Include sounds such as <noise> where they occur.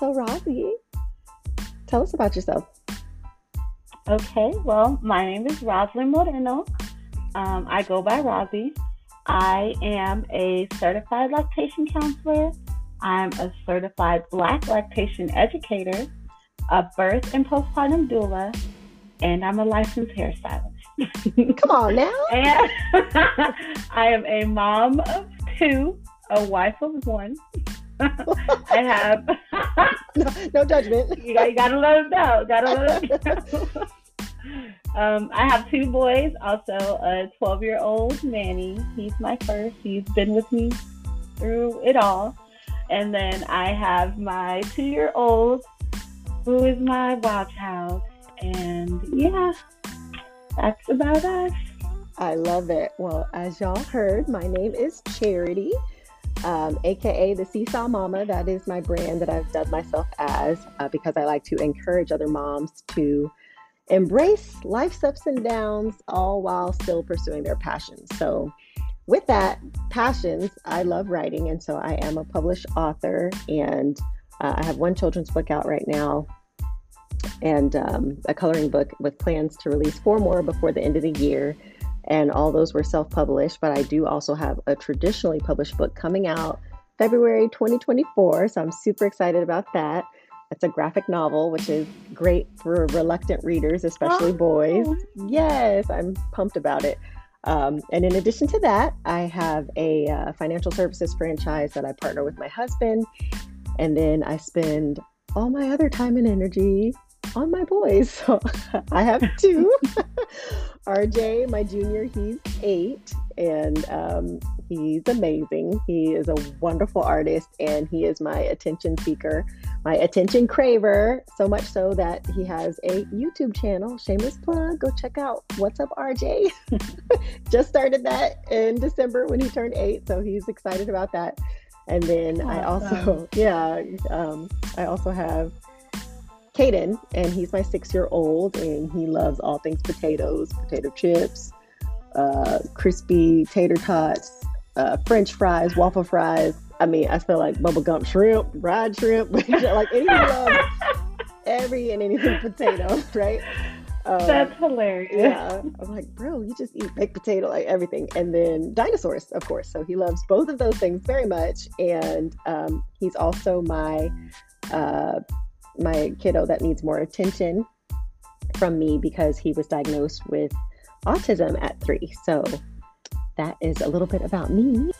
So, Rosie, tell us about yourself. Okay, well, my name is Rosalind Moreno. Um, I go by Rosie. I am a certified lactation counselor. I'm a certified Black lactation educator, a birth and postpartum doula, and I'm a licensed hairstylist. <laughs> Come on now. and <laughs> I am a mom of two, a wife of one. <laughs> I have. <laughs> no, no, judgment. <laughs> You, got, you gotta let them know. Gotta let them know. um, I have two boys. Also, a 12 year old Manny. He's my first. He's been with me through it all. And then I have my two year old, who is my wild child. And yeah, that's about us. I love it. Well, as y'all heard, my name is Charity, um, aka the Seesaw Mama. That is my brand that I've dubbed myself as uh, because I like to encourage other moms to embrace life's ups and downs, all while still pursuing their passions. So, with that, passions, I love writing, and so I am a published author, and uh, I have one children's book out right now and um, a coloring book with plans to release four more before the end of the year. And all those were self published, but I do also have a traditionally published book coming out February 2024. So I'm super excited about that. It's a graphic novel, which is great for reluctant readers, especially oh. boys. Yes, I'm pumped about it. Um, and in addition to that, I have a uh, financial services franchise that I partner with my husband. And then I spend all my other time and energy on my boys. <laughs> So I have two. <laughs> RJ, my junior, he's eight, and um, he's amazing. He is a wonderful artist, and he is my attention seeker, my attention craver. So much so that he has a YouTube channel. Shameless plug. Go check out What's Up, RJ. <laughs> Just started that in December when he turned eight, so he's excited about that. And then awesome. I also, <laughs> yeah, um, I also have Caden, and he's my six year old, and he loves all things potatoes, potato chips, uh, crispy tater tots, uh, French fries, waffle fries. I mean, I feel like Bubba Gump shrimp, fried shrimp, <laughs> like anything loves <laughs> every and anything potato, <laughs> right? Um, That's hilarious. Yeah. I'm like, bro, you just eat baked potato, like everything. And then dinosaurs, of course. So he loves both of those things very much. And um, he's also my uh, my kiddo that needs more attention from me because he was diagnosed with autism at three. So that is a little bit about me.